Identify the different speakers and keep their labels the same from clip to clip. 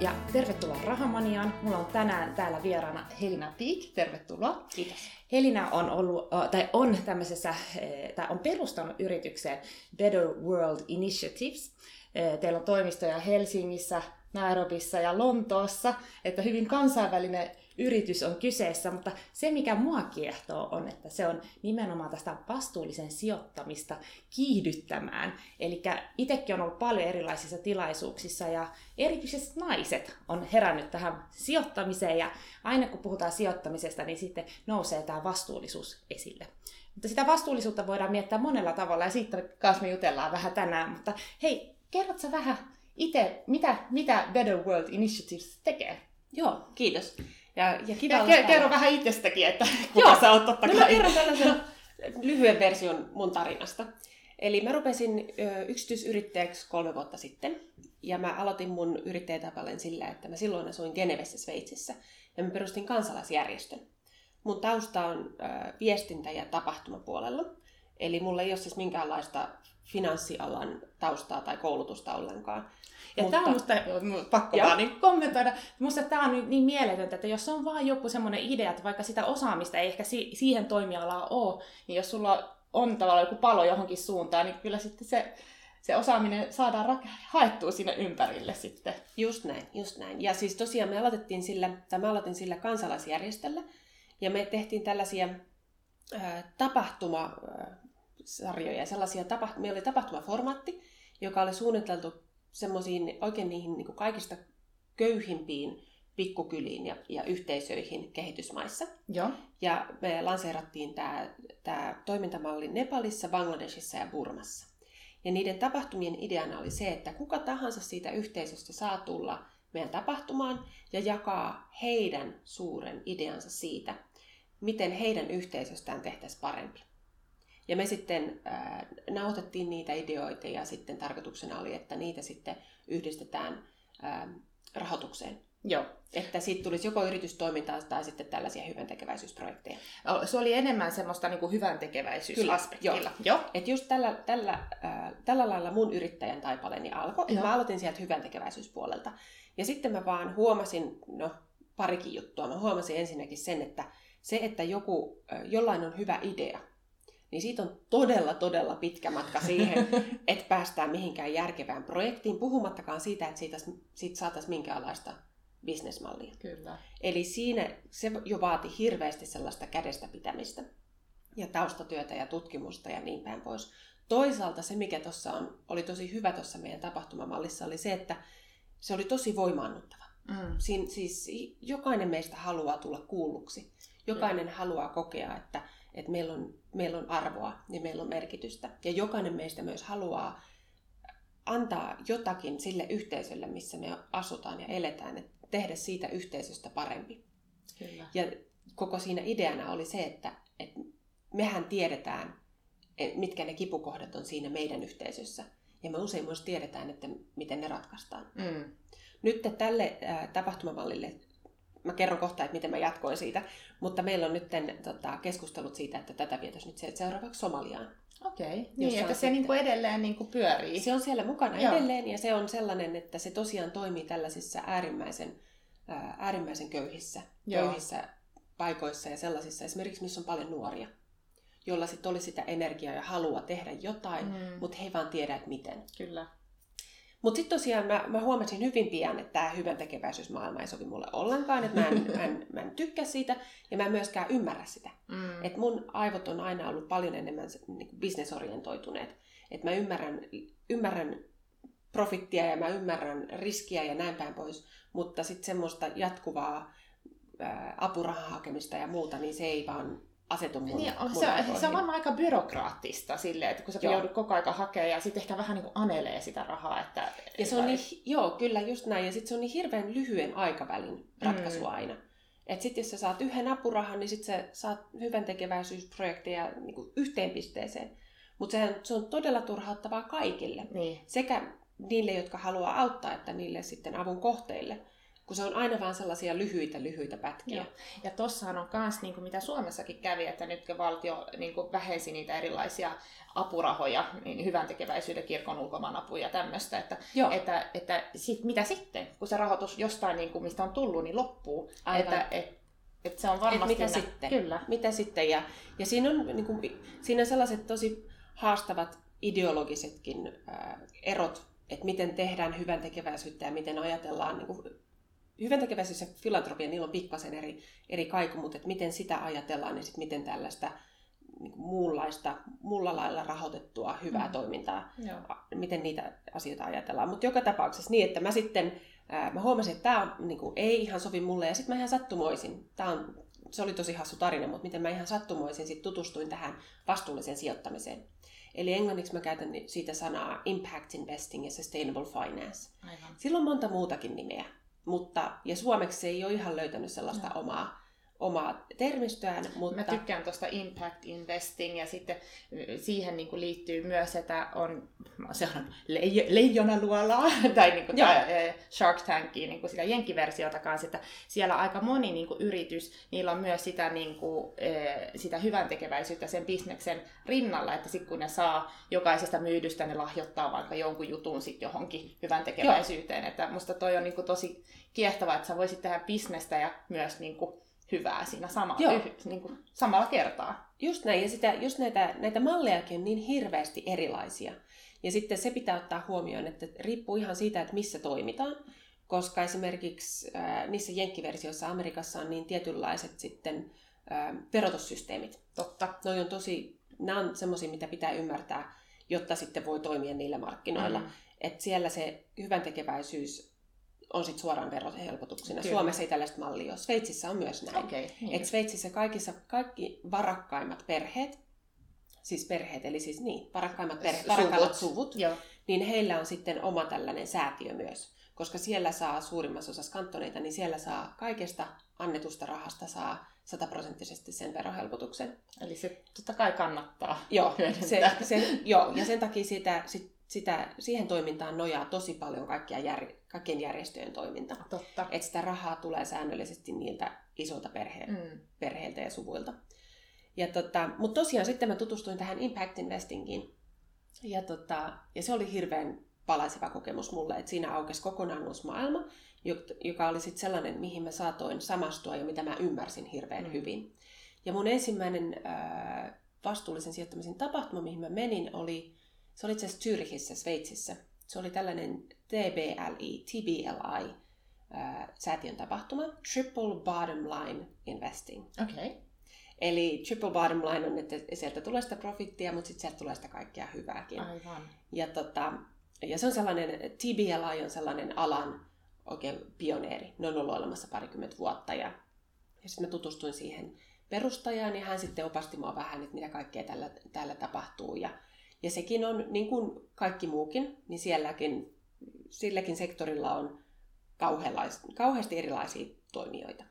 Speaker 1: ja tervetuloa Rahamaniaan. Mulla on tänään täällä vieraana Helina Piik. Tervetuloa.
Speaker 2: Kiitos.
Speaker 1: Helina on, ollut, tai on tämmöisessä, tai on perustanut yritykseen Better World Initiatives. Teillä on toimistoja Helsingissä, Nairobissa ja Lontoossa, että hyvin kansainvälinen yritys on kyseessä, mutta se mikä mua kiehtoo on, että se on nimenomaan tästä vastuullisen sijoittamista kiihdyttämään. Eli itsekin on ollut paljon erilaisissa tilaisuuksissa ja erityisesti naiset on herännyt tähän sijoittamiseen ja aina kun puhutaan sijoittamisesta, niin sitten nousee tämä vastuullisuus esille. Mutta sitä vastuullisuutta voidaan miettiä monella tavalla ja siitä kanssa me jutellaan vähän tänään, mutta hei, kerrotko vähän itse, mitä, mitä Better World Initiatives tekee?
Speaker 2: Joo, kiitos.
Speaker 1: Ja, ja kiva ja kerro vähän itsestäkin, että kuka Joo. sä oot totta
Speaker 2: kai. No mä kerron tällaisen lyhyen version mun tarinasta. Eli mä rupesin yksityisyrittäjäksi kolme vuotta sitten. Ja mä aloitin mun yrittäjätapaleen sillä, että mä silloin asuin Genevessä Sveitsissä. Ja mä perustin kansalaisjärjestön. Mun tausta on viestintä- ja tapahtumapuolella. Eli mulla ei ole siis minkäänlaista finanssialan taustaa tai koulutusta ollenkaan.
Speaker 1: Ja Mutta... tämä on musta, pakko ja. vaan niin kommentoida, musta tämä on niin mieletöntä, että jos on vaan joku semmoinen idea, että vaikka sitä osaamista ei ehkä si- siihen toimialaan ole, niin jos sulla on tavallaan joku palo johonkin suuntaan, niin kyllä sitten se, se osaaminen saadaan ra- haettua sinne ympärille sitten.
Speaker 2: Just näin, just näin. Ja siis tosiaan me aloitettiin sillä, tai mä aloitin sillä kansalaisjärjestöllä, ja me tehtiin tällaisia äh, tapahtumasarjoja, sellaisia tapaht- meillä oli tapahtumaformaatti, joka oli suunniteltu semmoisiin oikein niihin niin kaikista köyhimpiin pikkukyliin ja, ja yhteisöihin kehitysmaissa.
Speaker 1: Joo.
Speaker 2: Ja me lanseerattiin tämä, tämä toimintamalli Nepalissa, Bangladesissa ja Burmassa. Ja niiden tapahtumien ideana oli se, että kuka tahansa siitä yhteisöstä saa tulla meidän tapahtumaan ja jakaa heidän suuren ideansa siitä, miten heidän yhteisöstään tehtäisiin parempi. Ja me sitten äh, nautettiin niitä ideoita ja sitten tarkoituksena oli, että niitä sitten yhdistetään äh, rahoitukseen.
Speaker 1: Joo.
Speaker 2: Että siitä tulisi joko yritystoimintaa tai sitten tällaisia hyväntekeväisyysprojekteja.
Speaker 1: Se oli enemmän semmoista niin kuin hyväntekeväisyysaspektilla.
Speaker 2: Joo. Joo. Et just tällä, tällä, äh, tällä lailla mun yrittäjän taipaleeni alkoi. Mä aloitin sieltä hyväntekeväisyyspuolelta. Ja sitten mä vaan huomasin, no parikin juttua. Mä huomasin ensinnäkin sen, että se, että joku, jollain on hyvä idea, niin siitä on todella, todella pitkä matka siihen, että päästään mihinkään järkevään projektiin, puhumattakaan siitä, että siitä, siitä saataisiin minkäänlaista bisnesmallia.
Speaker 1: Kyllä.
Speaker 2: Eli siinä se jo vaati hirveästi sellaista kädestä pitämistä ja taustatyötä ja tutkimusta ja niin päin pois. Toisaalta se, mikä tuossa on, oli tosi hyvä tuossa meidän tapahtumamallissa, oli se, että se oli tosi voimaannuttava. Mm. Siin, siis jokainen meistä haluaa tulla kuulluksi. Jokainen mm. haluaa kokea, että että meillä on, meillä on arvoa ja meillä on merkitystä. Ja jokainen meistä myös haluaa antaa jotakin sille yhteisölle, missä me asutaan ja eletään, että tehdä siitä yhteisöstä parempi.
Speaker 1: Kyllä.
Speaker 2: Ja koko siinä ideana oli se, että, että mehän tiedetään, mitkä ne kipukohdat on siinä meidän yhteisössä. Ja me usein myös tiedetään, että miten ne ratkaistaan. Mm. Nyt tälle tapahtumamallille mä kerron kohta, että miten mä jatkoin siitä, mutta meillä on nyt tota, keskustelut siitä, että tätä vietäisiin nyt seuraavaksi Somaliaan.
Speaker 1: Okei, okay. niin että se sitten, niin kuin edelleen niin kuin pyörii.
Speaker 2: Se on siellä mukana Joo. edelleen ja se on sellainen, että se tosiaan toimii tällaisissa äärimmäisen, ää, äärimmäisen köyhissä, Joo. köyhissä paikoissa ja sellaisissa esimerkiksi, missä on paljon nuoria jolla sitten oli sitä energiaa ja halua tehdä jotain, mm. mutta he ei vaan tiedä, että miten.
Speaker 1: Kyllä.
Speaker 2: Mutta sitten tosiaan mä, mä huomasin hyvin pian, että tämä hyvän tekeväisyysmaailma ei sovi mulle ollenkaan, että mä en, mä, en, mä en tykkää siitä ja mä en myöskään ymmärrä sitä. Mm. Että mun aivot on aina ollut paljon enemmän niin bisnesorientoituneet. Että mä ymmärrän, ymmärrän profittia ja mä ymmärrän riskiä ja näin päin pois, mutta sitten semmoista jatkuvaa apurahan hakemista ja muuta, niin se ei vaan asetu mun, niin,
Speaker 1: mun se, se on varmaan aika byrokraattista silleen, että kun sä joo. joudut koko aika hakemaan ja sitten ehkä vähän niin kuin anelee sitä rahaa. Että,
Speaker 2: ja se on niin, joo, kyllä just näin. Ja sitten se on niin hirveän lyhyen aikavälin ratkaisu mm. aina. Että sitten jos sä saat yhden apurahan, niin sitten sä saat hyvän tekeväisyysprojekteja niin kuin yhteen pisteeseen. Mutta se on todella turhauttavaa kaikille.
Speaker 1: Niin.
Speaker 2: Sekä niille, jotka haluaa auttaa, että niille sitten avun kohteille kun se on aina vain sellaisia lyhyitä, lyhyitä pätkiä.
Speaker 1: Joo. Ja tossahan on myös, niin kuin mitä Suomessakin kävi, että nyt kun valtio niin kuin vähensi niitä erilaisia apurahoja, niin hyvän tekeväisyyden kirkon ulkomaanapuja ja tämmöistä, että,
Speaker 2: Joo.
Speaker 1: että, että sit, mitä sitten, kun se rahoitus jostain, niin kuin, mistä on tullut, niin loppuu.
Speaker 2: Aivan.
Speaker 1: Että, et, et se on varmasti...
Speaker 2: Et mitä
Speaker 1: nä-
Speaker 2: sitten?
Speaker 1: Kyllä.
Speaker 2: Mitä sitten? Ja, ja siinä, on, niin kuin, siinä on sellaiset tosi haastavat ideologisetkin ää, erot, että miten tehdään hyvän tekeväisyyttä ja miten ajatellaan niin kuin, hyvän tekeväisyys ja filantropia, niillä on pikkasen eri, eri kaiku, mutta että miten sitä ajatellaan ja sitten miten tällaista niin kuin muunlaista, muulla lailla rahoitettua hyvää
Speaker 1: Mm.
Speaker 2: toimintaa,
Speaker 1: Joo.
Speaker 2: miten niitä asioita ajatellaan. Mutta joka tapauksessa niin, että mä sitten ää, mä huomasin, että tämä niin kuin, ei ihan sovi mulle ja sitten mä ihan sattumoisin. Tää on, se oli tosi hassu tarina, mutta miten mä ihan sattumoisin sit tutustuin tähän vastuulliseen sijoittamiseen. Eli englanniksi mä käytän siitä sanaa impact investing ja sustainable finance.
Speaker 1: Aivan.
Speaker 2: Sillä on monta muutakin nimeä, mutta, ja suomeksi se ei ole ihan löytänyt sellaista
Speaker 1: Joo.
Speaker 2: omaa, omaa termistöään, mutta
Speaker 1: Mä tykkään tuosta impact investing ja sitten y, siihen niin kuin liittyy myös, että on, se on leijo, leijonaluolaa tai niin kuin
Speaker 2: Joo.
Speaker 1: tää, eh, Shark Tankia, niin kuin sitä kanssa, että siellä aika moni niin kuin yritys, niillä on myös sitä, niin kuin, eh, sitä hyvän tekeväisyyttä sen bisneksen rinnalla, että sitten kun ne saa jokaisesta myydystä, ne lahjoittaa vaikka jonkun jutun sitten johonkin hyvän tekeväisyyteen, että musta toi on niin kuin tosi kiehtovaa, että sä voisit tehdä bisnestä ja myös niin kuin hyvää siinä sama, yh, niin kuin samalla kertaa.
Speaker 2: Just näin, ja sitä, just näitä, näitä mallejakin on niin hirveästi erilaisia. Ja sitten se pitää ottaa huomioon, että riippuu ihan siitä, että missä toimitaan. Koska esimerkiksi äh, niissä jenkkiversioissa Amerikassa on niin tietynlaiset sitten äh, verotussysteemit.
Speaker 1: Totta.
Speaker 2: Noi on tosi, nämä on semmoisia, mitä pitää ymmärtää, jotta sitten voi toimia niillä markkinoilla.
Speaker 1: Mm.
Speaker 2: Mm. Että siellä se hyvän tekeväisyys on sitten suoraan verohelpotuksina.
Speaker 1: Kyllä.
Speaker 2: Suomessa ei tällaista mallia ole. Sveitsissä on myös näin.
Speaker 1: Okay, niin.
Speaker 2: Et Sveitsissä kaikissa, kaikki varakkaimmat perheet, siis perheet, eli siis niin, varakkaimmat perheet,
Speaker 1: Suvut.
Speaker 2: varakkaimmat suvut,
Speaker 1: Joo.
Speaker 2: niin heillä on sitten oma tällainen säätiö myös. Koska siellä saa suurimmassa osassa kantoneita, niin siellä saa kaikesta annetusta rahasta saa sataprosenttisesti sen verohelpotuksen.
Speaker 1: Eli se totta kai kannattaa
Speaker 2: Joo, se,
Speaker 1: hyödyntää.
Speaker 2: se, joo ja sen takia sitä, sit, sitä, siihen toimintaan nojaa tosi paljon kaikkia jär, kaikkien järjestöjen toiminta.
Speaker 1: Totta.
Speaker 2: Että sitä rahaa tulee säännöllisesti niiltä isolta perhe,
Speaker 1: Mm.
Speaker 2: perheiltä ja suvuilta. Ja tota, Mutta tosiaan sitten mä tutustuin tähän impact investingiin. Ja, tota, ja se oli hirveän palaiseva kokemus mulle, että siinä aukesi kokonaan uusi maailma, jo- joka oli sitten sellainen, mihin mä saatoin samastua ja mitä mä ymmärsin hirveän
Speaker 1: Mm.
Speaker 2: hyvin. Ja mun ensimmäinen ää, vastuullisen sijoittamisen tapahtuma, mihin mä menin, oli, se oli itse asiassa Zürichissä, Sveitsissä. Se oli tällainen TBLI, TBLI, ää, säätiön tapahtuma, Triple Bottom Line Investing.
Speaker 1: Okei. Okay.
Speaker 2: Eli triple bottom line on, että sieltä tulee sitä profittia, mutta sitten sieltä tulee sitä kaikkea hyvääkin.
Speaker 1: Aivan.
Speaker 2: Ja, tota, ja se on sellainen, TBLI on sellainen alan oikein pioneeri. Ne on ollut olemassa parikymmentä vuotta. Ja, ja sitten mä tutustuin siihen perustajaan ja hän sitten opasti mua vähän, että mitä kaikkea täällä, täällä tapahtuu. Ja, ja sekin on, niin kuin kaikki muukin, niin sielläkin, silläkin sektorilla on kauheasti erilaisia toimijoita.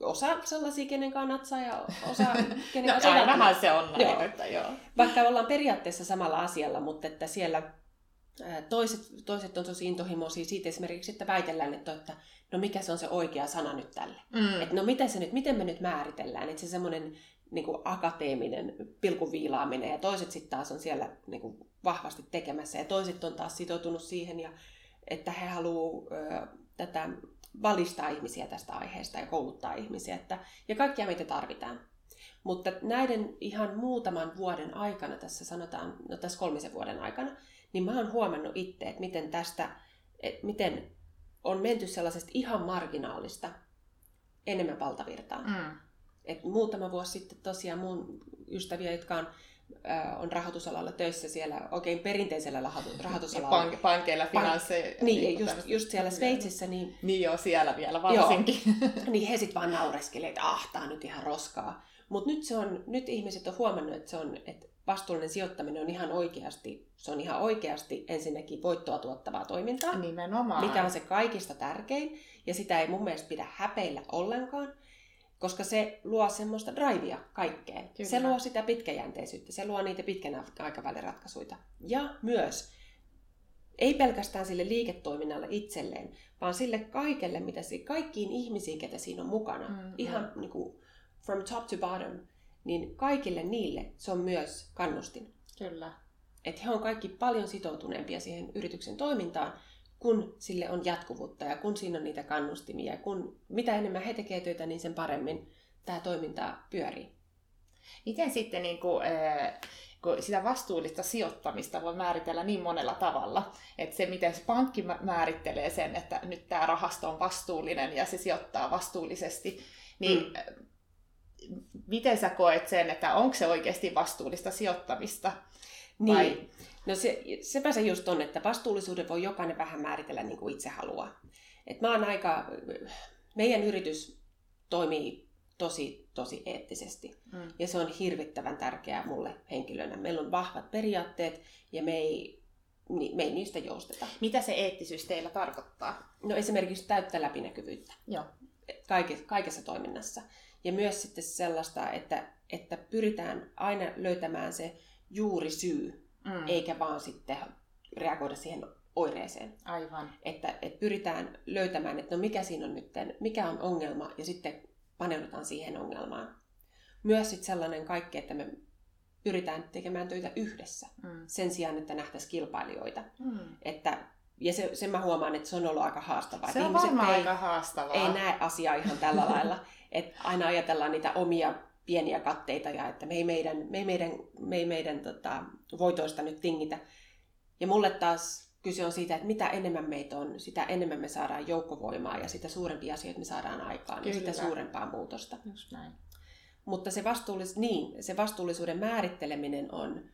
Speaker 2: Osa sellaisia, kenen kannattaa ja osa, kenen
Speaker 1: No, ainahan
Speaker 2: välttämättä.
Speaker 1: se on näin,
Speaker 2: Joo.
Speaker 1: että joo.
Speaker 2: Vaikka ollaan periaatteessa samalla asialla, mutta että siellä toiset, toiset on tosi intohimoisia siitä esimerkiksi, että väitellään, että, että no mikä se on se oikea sana nyt tälle.
Speaker 1: Mm.
Speaker 2: Että no miten, se nyt, miten me nyt määritellään, että se semmoinen niin kuin akateeminen pilkuviilaaminen ja toiset sitten taas on siellä niin kuin vahvasti tekemässä ja toiset on taas sitoutunut siihen, ja, että he haluaa tätä valistaa ihmisiä tästä aiheesta ja kouluttaa ihmisiä että, ja kaikkia meitä tarvitaan. Mutta näiden ihan muutaman vuoden aikana, tässä sanotaan, no tässä kolmisen vuoden aikana, niin mä oon huomannut itse, että miten tästä, että miten on menty sellaisesta ihan marginaalista enemmän valtavirtaan.
Speaker 1: Mm.
Speaker 2: Et muutama vuosi sitten tosiaan mun ystäviä, jotka on, on rahoitusalalla töissä siellä oikein perinteisellä rahoitu- rahoitusalalla.
Speaker 1: Pank- pankeilla, finansseilla.
Speaker 2: Niin, just, just siellä Sveitsissä, niin,
Speaker 1: Niin joo, siellä vielä varsinkin.
Speaker 2: niin he sitten vaan naureskelevat, että ah, tää on nyt ihan roskaa. Mutta nyt, se on, nyt ihmiset on huomannut, että, se on, että vastuullinen sijoittaminen on ihan oikeasti, se on ihan oikeasti ensinnäkin voittoa tuottavaa toimintaa.
Speaker 1: Nimenomaan.
Speaker 2: mikä on se kaikista tärkein, ja sitä ei mun mielestä pidä häpeillä ollenkaan, koska se luo semmoista drivea kaikkeen.
Speaker 1: Kyllä.
Speaker 2: Se luo sitä pitkäjänteisyyttä, se luo niitä pitkän aikavälin ratkaisuja. Ja myös ei pelkästään sille liiketoiminnalle itselleen, vaan sille kaikelle, mitä se, kaikkiin ihmisiin, ketä siinä on mukana, mm, ihan. Niin kuin, from top to bottom, niin kaikille niille se on myös kannustin.
Speaker 1: Kyllä.
Speaker 2: Että he on kaikki paljon sitoutuneempia siihen yrityksen toimintaan, kun sille on jatkuvuutta ja kun siinä on niitä kannustimia. Kun mitä enemmän he tekevät töitä, niin sen paremmin tämä toiminta pyörii.
Speaker 1: Miten sitten niin kuin, äh, kun sitä vastuullista sijoittamista voi määritellä niin monella tavalla, että se miten se pankki määrittelee sen, että nyt tämä rahasto on vastuullinen ja se sijoittaa vastuullisesti, niin mm. miten sä koet sen, että onko se oikeasti vastuullista sijoittamista?
Speaker 2: Niin. Vai? No se, sepä se just on, että vastuullisuuden voi jokainen vähän määritellä niin kuin itse haluaa. Et mä oon aika, meidän yritys toimii tosi, tosi eettisesti. Mm. Ja se on hirvittävän tärkeää mulle henkilönä. Meillä on vahvat periaatteet ja me ei, me ei niistä jousteta.
Speaker 1: Mitä se eettisyys teillä tarkoittaa?
Speaker 2: No esimerkiksi täyttä läpinäkyvyyttä.
Speaker 1: Joo.
Speaker 2: Kaikessa, kaikessa toiminnassa. Ja myös sitten sellaista, että, että pyritään aina löytämään se juuri syy, mm. eikä vaan sitten reagoida siihen oireeseen.
Speaker 1: Aivan.
Speaker 2: Että, että pyritään löytämään, että no mikä siinä on nyt, mikä on ongelma, ja sitten paneudutaan siihen ongelmaan. Myös sitten sellainen kaikki, että me pyritään tekemään töitä yhdessä mm. sen sijaan, että nähtäisiin kilpailijoita. Mm. Että, ja se, sen mä huomaan, että se on ollut aika haastavaa.
Speaker 1: Se on varmaan ei, aika haastavaa.
Speaker 2: Ei näe asiaa ihan tällä lailla. Että aina ajatellaan niitä omia pieniä katteita ja että me ei meidän, me ei meidän, me ei meidän tota, voitoista nyt tingitä. Ja mulle taas kyse on siitä, että mitä enemmän meitä on, sitä enemmän me saadaan joukkovoimaa ja sitä suurempia asioita me saadaan aikaan Kyllä. ja sitä suurempaa muutosta.
Speaker 1: Just näin.
Speaker 2: Mutta se, vastuullis, niin, se vastuullisuuden määritteleminen on,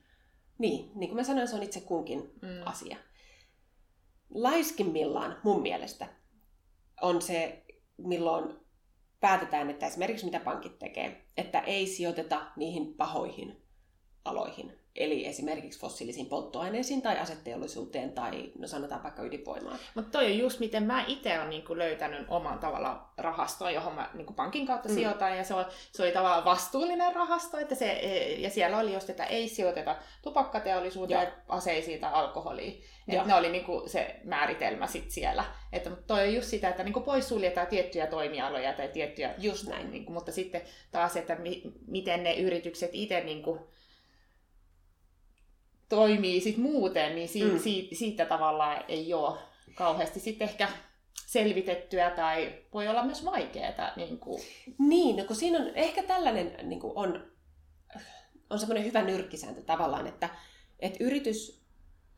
Speaker 2: niin, niin kuin mä sanoin, se on itse kunkin mm. asia. Laiskimmillaan mun mielestä on se, milloin päätetään, että esimerkiksi mitä pankit tekee, että ei sijoiteta niihin pahoihin aloihin, Eli esimerkiksi fossiilisiin polttoaineisiin tai asetteollisuuteen tai no sanotaan vaikka ydinvoimaan.
Speaker 1: Mutta toi on just miten mä itse olen niinku löytänyt oman tavalla rahastoon, johon mä niinku pankin kautta mm. sijoitan. Ja se, on, se oli tavallaan vastuullinen rahasto, että se, e, ja siellä oli just, että ei sijoiteta tupakkateollisuuteen, Joo. aseisiin tai alkoholiin. Että ne oli niinku se määritelmä sit siellä. Että mutta toi on just sitä, että niinku poissuljetaan tiettyjä toimialoja tai tiettyjä...
Speaker 2: Just näin.
Speaker 1: Niinku, mutta sitten taas, että mi, miten ne yritykset itse niinku, toimii sit muuten, niin si- mm. si- siitä tavallaan ei ole kauheasti sitten ehkä selvitettyä tai voi olla myös vaikeaa. Niin, kuin.
Speaker 2: niin no kun siinä on ehkä tällainen niin kuin on, on semmoinen hyvä nyrkkisääntö tavallaan, että, että yritys,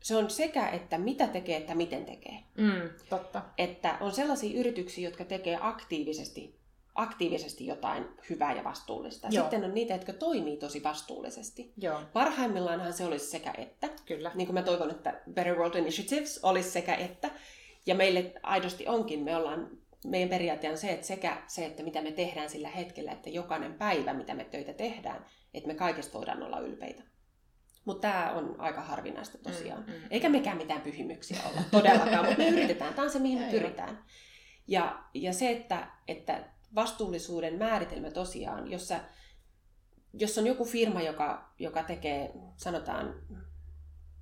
Speaker 2: se on sekä, että mitä tekee, että miten tekee.
Speaker 1: Mm, totta.
Speaker 2: Että on sellaisia yrityksiä, jotka tekee aktiivisesti aktiivisesti jotain hyvää ja vastuullista. Joo. Sitten on niitä, jotka toimii tosi vastuullisesti.
Speaker 1: Joo.
Speaker 2: Parhaimmillaanhan se olisi sekä että.
Speaker 1: Kyllä.
Speaker 2: Niin kuin mä toivon, että Better World Initiatives olisi sekä että. Ja meille aidosti onkin, me ollaan, meidän periaate on se, että sekä se, että mitä me tehdään sillä hetkellä, että jokainen päivä, mitä me töitä tehdään, että me kaikesta voidaan olla ylpeitä. Mutta tämä on aika harvinaista tosiaan. Mm, mm, Eikä mekään mitään pyhimyksiä olla todellakaan, mutta me yritetään. Tämä on se, mihin me pyritään. Ja, ja se, että, että vastuullisuuden määritelmä tosiaan, jossa jos on joku firma, joka, joka tekee, sanotaan,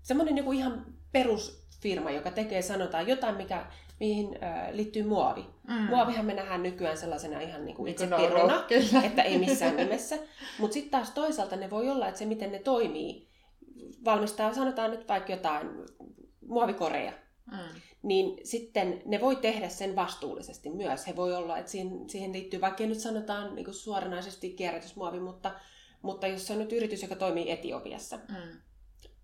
Speaker 2: semmoinen joku ihan perusfirma, joka tekee, sanotaan, jotain, mikä, mihin äh, liittyy muovi. Mm. Muovihan me nähdään nykyään sellaisena ihan niin kuin itse piruna, että ei missään nimessä. Mutta sitten taas toisaalta ne voi olla, että se miten ne toimii, valmistaa, sanotaan nyt vaikka jotain, muovikoreja. Mm niin sitten ne voi tehdä sen vastuullisesti myös. He voi olla, että siihen, siihen liittyy, vaikka nyt sanotaan niin suoranaisesti kierrätysmuovi, mutta, mutta jos se on nyt yritys, joka toimii Etiopiassa, mm.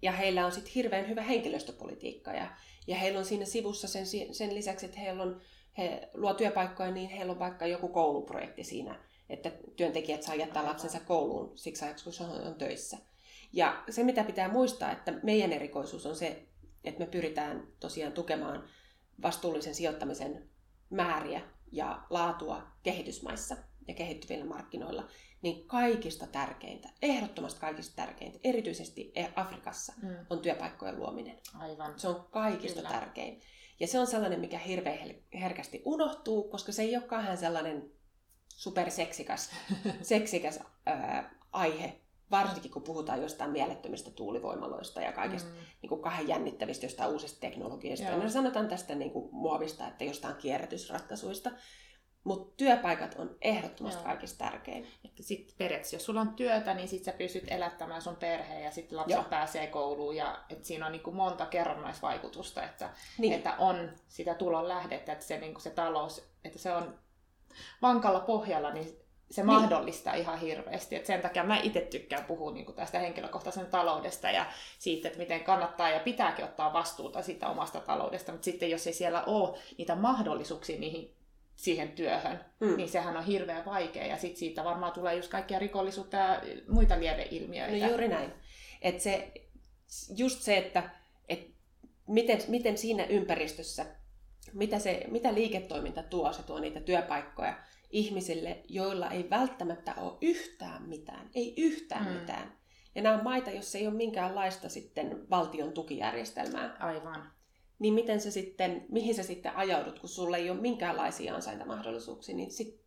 Speaker 2: ja heillä on sitten hirveän hyvä henkilöstöpolitiikka, ja, ja heillä on siinä sivussa sen, sen lisäksi, että heillä on, he luo työpaikkoja, niin heillä on vaikka joku kouluprojekti siinä, että työntekijät saa jättää lapsensa kouluun siksi ajaksi, kun se on, on töissä. Ja se, mitä pitää muistaa, että meidän erikoisuus on se, että me pyritään tosiaan tukemaan vastuullisen sijoittamisen määriä ja laatua kehitysmaissa ja kehittyvillä markkinoilla, niin kaikista tärkeintä, ehdottomasti kaikista tärkeintä, erityisesti Afrikassa, mm. on työpaikkojen luominen.
Speaker 1: Aivan.
Speaker 2: Se on kaikista Kyllä. tärkein. Ja se on sellainen, mikä hirveän herkästi unohtuu, koska se ei olekaan sellainen superseksikäs seksikäs, ää, aihe, varsinkin kun puhutaan jostain mielettömistä tuulivoimaloista ja kaikista mm. niin kuin kahden jännittävistä jostain uusista teknologiasta. Ja sanotaan tästä niin kuin muovista, että jostain kierrätysratkaisuista. Mutta työpaikat on ehdottomasti Joo. kaikista tärkein.
Speaker 1: Että sit periaatteessa, jos sulla on työtä, niin sit sä pystyt elättämään sun perheen ja sitten lapsi pääsee kouluun. Ja et siinä on niinku monta kerrannaisvaikutusta, että, niin. että on sitä tulon lähdettä, että se, niinku se talous, että se on vankalla pohjalla, niin se niin. mahdollistaa ihan hirveästi. Et sen takia mä itse tykkään puhua niin kuin tästä henkilökohtaisen taloudesta ja siitä, että miten kannattaa ja pitääkin ottaa vastuuta siitä omasta taloudesta. Mutta sitten jos ei siellä ole niitä mahdollisuuksia niihin, siihen työhön, mm. niin sehän on hirveän vaikea. Ja sitten siitä varmaan tulee just kaikkia rikollisuutta ja muita lieveilmiöitä.
Speaker 2: No juuri näin. Et se, just se, että et miten, miten siinä ympäristössä, mitä, se, mitä liiketoiminta tuo, se tuo niitä työpaikkoja, ihmisille, joilla ei välttämättä ole yhtään mitään. Ei yhtään mm. mitään. Ja nämä on maita, joissa ei ole minkäänlaista sitten valtion tukijärjestelmää.
Speaker 1: Aivan.
Speaker 2: Niin miten se sitten, mihin sä sitten ajaudut, kun sulla ei ole minkäänlaisia ansaintamahdollisuuksia, niin sit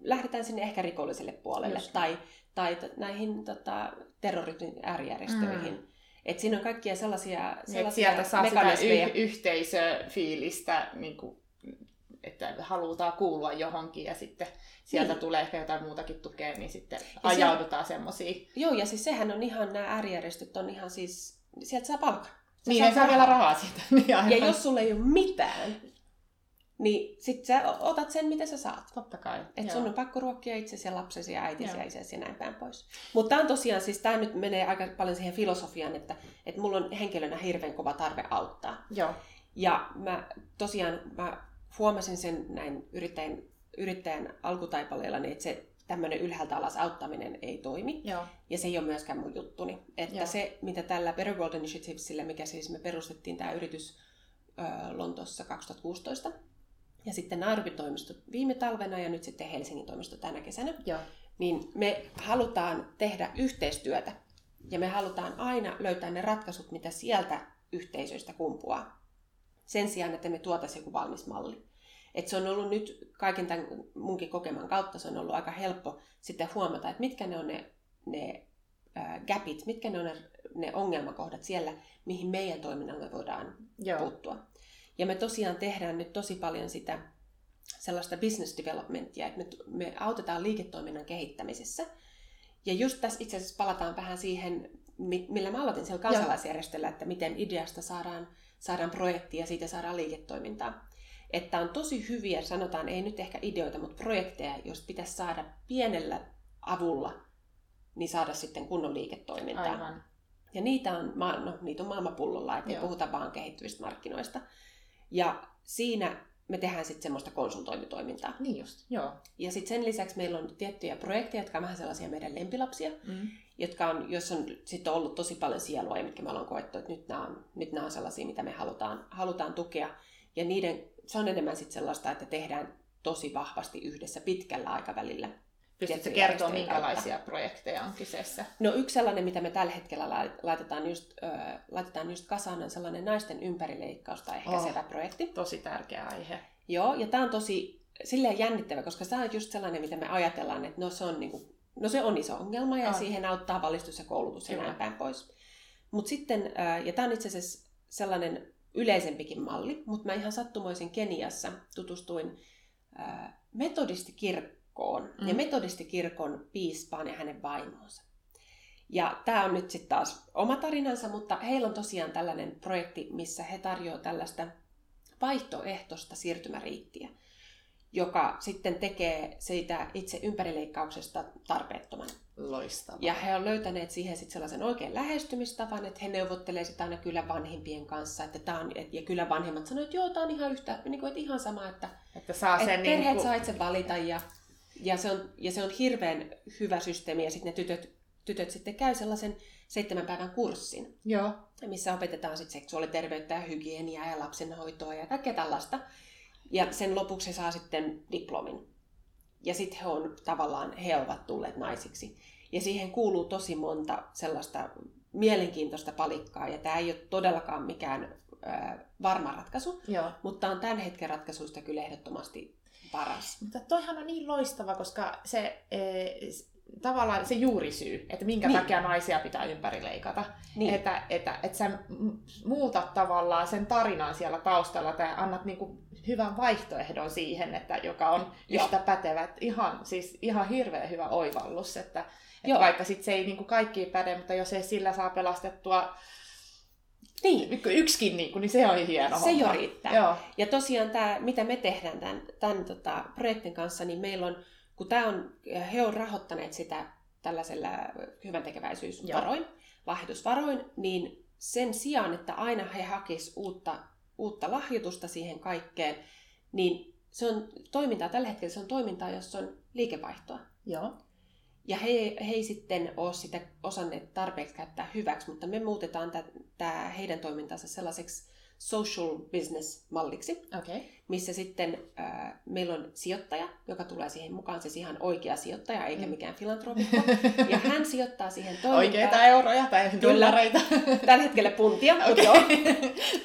Speaker 2: lähdetään sinne ehkä rikolliselle puolelle Just. tai, tai näihin tota, terrorismin äärijärjestöihin. Mm. Et siinä on kaikkia sellaisia,
Speaker 1: sellaisia sieltä saa sitä y- yhteisöfiilistä niin kuin että halutaan kuulua johonkin ja sitten sieltä niin. tulee ehkä jotain muutakin tukea, niin sitten ja ajaudutaan se, semmoisiin.
Speaker 2: Joo, ja siis sehän on ihan, nämä äärijärjestöt on ihan siis, sieltä saa palkka.
Speaker 1: Sä niin, saa, saa vielä rahaa siitä. Niin
Speaker 2: ja jos sulle ei ole mitään, niin sit sä otat sen, mitä sä saat.
Speaker 1: Totta kai.
Speaker 2: Että sun on pakko ruokkia itsesi ja lapsesi ja äitisi ja isäsi ja näin päin pois. Mutta tämä on tosiaan, siis tämä nyt menee aika paljon siihen filosofiaan, että, että mulla on henkilönä hirveän kova tarve auttaa.
Speaker 1: Joo.
Speaker 2: Ja mä tosiaan, mä huomasin sen näin yrittäjän, yrittäjän alkutaipaleella, niin että se tämmöinen ylhäältä alas auttaminen ei toimi.
Speaker 1: Joo.
Speaker 2: Ja se ei ole myöskään mun juttuni. Että Joo. se, mitä tällä Better World Initiativesillä, mikä siis me perustettiin tämä yritys ö, Lontoossa 2016, ja sitten Nairobin toimisto viime talvena ja nyt sitten Helsingin toimisto tänä kesänä,
Speaker 1: Joo.
Speaker 2: niin me halutaan tehdä yhteistyötä. Ja me halutaan aina löytää ne ratkaisut, mitä sieltä yhteisöistä kumpuaa sen sijaan, että me tuotaisiin joku valmis malli. Et se on ollut nyt kaiken tämän munkin kokeman kautta, se on ollut aika helppo sitten huomata, että mitkä ne on ne, ne äh, gapit, mitkä ne on ne, ne ongelmakohdat siellä, mihin meidän toiminnalla voidaan Joo. puuttua. Ja me tosiaan tehdään nyt tosi paljon sitä sellaista business developmentia, että me, me autetaan liiketoiminnan kehittämisessä. Ja just tässä itse asiassa palataan vähän siihen, millä mä aloitin siellä kansalaisjärjestöllä, että miten ideasta saadaan saadaan projekti ja siitä saadaan liiketoimintaa. Että on tosi hyviä, sanotaan ei nyt ehkä ideoita, mutta projekteja, jos pitäisi saada pienellä avulla, niin saada sitten kunnon liiketoimintaa.
Speaker 1: Aivan.
Speaker 2: Ja niitä on, no, niitä on maailmapullolla, että ei puhuta vaan kehittyvistä markkinoista. Ja siinä me tehdään sitten semmoista konsultointitoimintaa.
Speaker 1: Niin just, joo.
Speaker 2: Ja sitten sen lisäksi meillä on tiettyjä projekteja, jotka on vähän sellaisia meidän lempilapsia, mm. jotka on, jos on sitten ollut tosi paljon sielua ja mitkä me ollaan koettu, että nyt nämä on, nyt nämä on sellaisia, mitä me halutaan, halutaan tukea. Ja niiden, se on enemmän sitten sellaista, että tehdään tosi vahvasti yhdessä pitkällä aikavälillä.
Speaker 1: Pystytkö kertoa, minkälaisia kautta. projekteja on kyseessä?
Speaker 2: No yksi sellainen, mitä me tällä hetkellä laitetaan just, äh, laitetaan just kasaan, on sellainen naisten ympärileikkausta ehkäisevä oh, projekti.
Speaker 1: Tosi tärkeä aihe.
Speaker 2: Joo, ja tämä on tosi silleen jännittävä, koska tämä on just sellainen, mitä me ajatellaan, että no se on, niinku, no se on iso ongelma ja oh. siihen auttaa valistus ja koulutus ja näin päin pois. Mutta sitten, äh, ja tämä on itse asiassa sellainen yleisempikin malli, mutta mä ihan sattumoisin Keniassa tutustuin äh, metodistikirkkoon kirkkoon mm. ja metodistikirkon piispaan ja hänen vaimonsa. Ja tämä on nyt sitten taas oma tarinansa, mutta heillä on tosiaan tällainen projekti, missä he tarjoavat tällaista vaihtoehtoista siirtymäriittiä, joka sitten tekee siitä itse ympärileikkauksesta tarpeettoman.
Speaker 1: Loistavaa.
Speaker 2: Ja he on löytäneet siihen sitten sellaisen oikean lähestymistavan, että he neuvottelee sitä aina kyllä vanhempien kanssa, että tää on, et, ja kyllä vanhemmat sanoivat, että joo, tämä on ihan yhtä, niin kuin, että ihan sama, että,
Speaker 1: että saa sen
Speaker 2: että perheet niin kuin... saa itse valita ja ja se on, ja se on hirveän hyvä systeemi, ja sitten ne tytöt, tytöt sitten käy sellaisen seitsemän päivän kurssin,
Speaker 1: Joo.
Speaker 2: missä opetetaan sitten seksuaaliterveyttä ja hygieniaa ja lapsenhoitoa ja kaikkea tällaista. Ja sen lopuksi he saa sitten diplomin. Ja sitten he on tavallaan, he ovat tulleet naisiksi. Ja siihen kuuluu tosi monta sellaista mielenkiintoista palikkaa. Ja tämä ei ole todellakaan mikään äh, varma ratkaisu,
Speaker 1: Joo.
Speaker 2: mutta on tämän hetken ratkaisuista kyllä ehdottomasti paras.
Speaker 1: Mutta toihan on niin loistava, koska se, e, tavallaan se juurisyy, että minkä niin. takia naisia pitää ympärileikata. Niin. Että, että, että sä muutat tavallaan sen tarinan siellä taustalla tai annat niinku hyvän vaihtoehdon siihen, että joka on Joo. yhtä pätevä. Ihan, siis ihan hirveän hyvä oivallus, että, että vaikka sit se ei niinku kaikki päde, mutta jos ei sillä saa pelastettua niin. Yksikin, niin, niin se on hieno
Speaker 2: Se jo riittää. Joo. Ja tosiaan tämä, mitä me tehdään tämän, tämän tota, projektin kanssa, niin meillä on, kun tämä on, he on rahoittaneet sitä tällaisella hyvän tekeväisyysvaroin, lahjoitusvaroin, niin sen sijaan, että aina he hakisivat uutta, uutta lahjoitusta siihen kaikkeen, niin se on toimintaa, tällä hetkellä se on toimintaa, jossa on liikevaihtoa.
Speaker 1: Joo.
Speaker 2: Ja he, he ei sitten ole sitä osanneet tarpeeksi käyttää hyväksi, mutta me muutetaan tämä heidän toimintansa sellaiseksi social business-malliksi,
Speaker 1: okay.
Speaker 2: missä sitten äh, meillä on sijoittaja, joka tulee siihen mukaan, siis ihan oikea sijoittaja, eikä mm. mikään filantropikko. ja hän sijoittaa siihen toimintaan.
Speaker 1: Oikeita euroja tai dollareita.
Speaker 2: Tällä hetkellä puntia, okay. joo.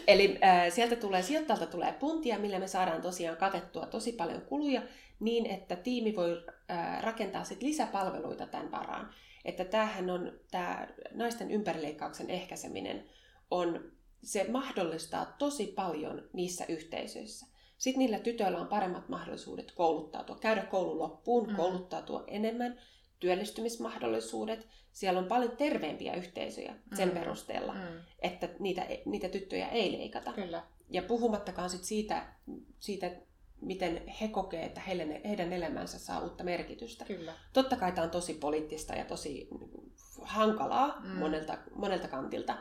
Speaker 2: Eli äh, sieltä tulee, sijoittajalta tulee puntia, millä me saadaan tosiaan katettua tosi paljon kuluja, niin että tiimi voi äh, rakentaa sit lisäpalveluita tämän varaan. Että tämähän on, tämä naisten ympärileikkauksen ehkäiseminen on se mahdollistaa tosi paljon niissä yhteisöissä. Sitten niillä tytöillä on paremmat mahdollisuudet kouluttautua, käydä koulun loppuun, mm. kouluttautua enemmän, työllistymismahdollisuudet. Siellä on paljon terveempiä yhteisöjä sen mm. perusteella, mm. että niitä, niitä tyttöjä ei leikata.
Speaker 1: Kyllä.
Speaker 2: Ja puhumattakaan sit siitä, siitä, miten he kokee, että heille, heidän elämänsä saa uutta merkitystä.
Speaker 1: Kyllä.
Speaker 2: Totta kai tämä on tosi poliittista ja tosi hankalaa mm. monelta, monelta kantilta.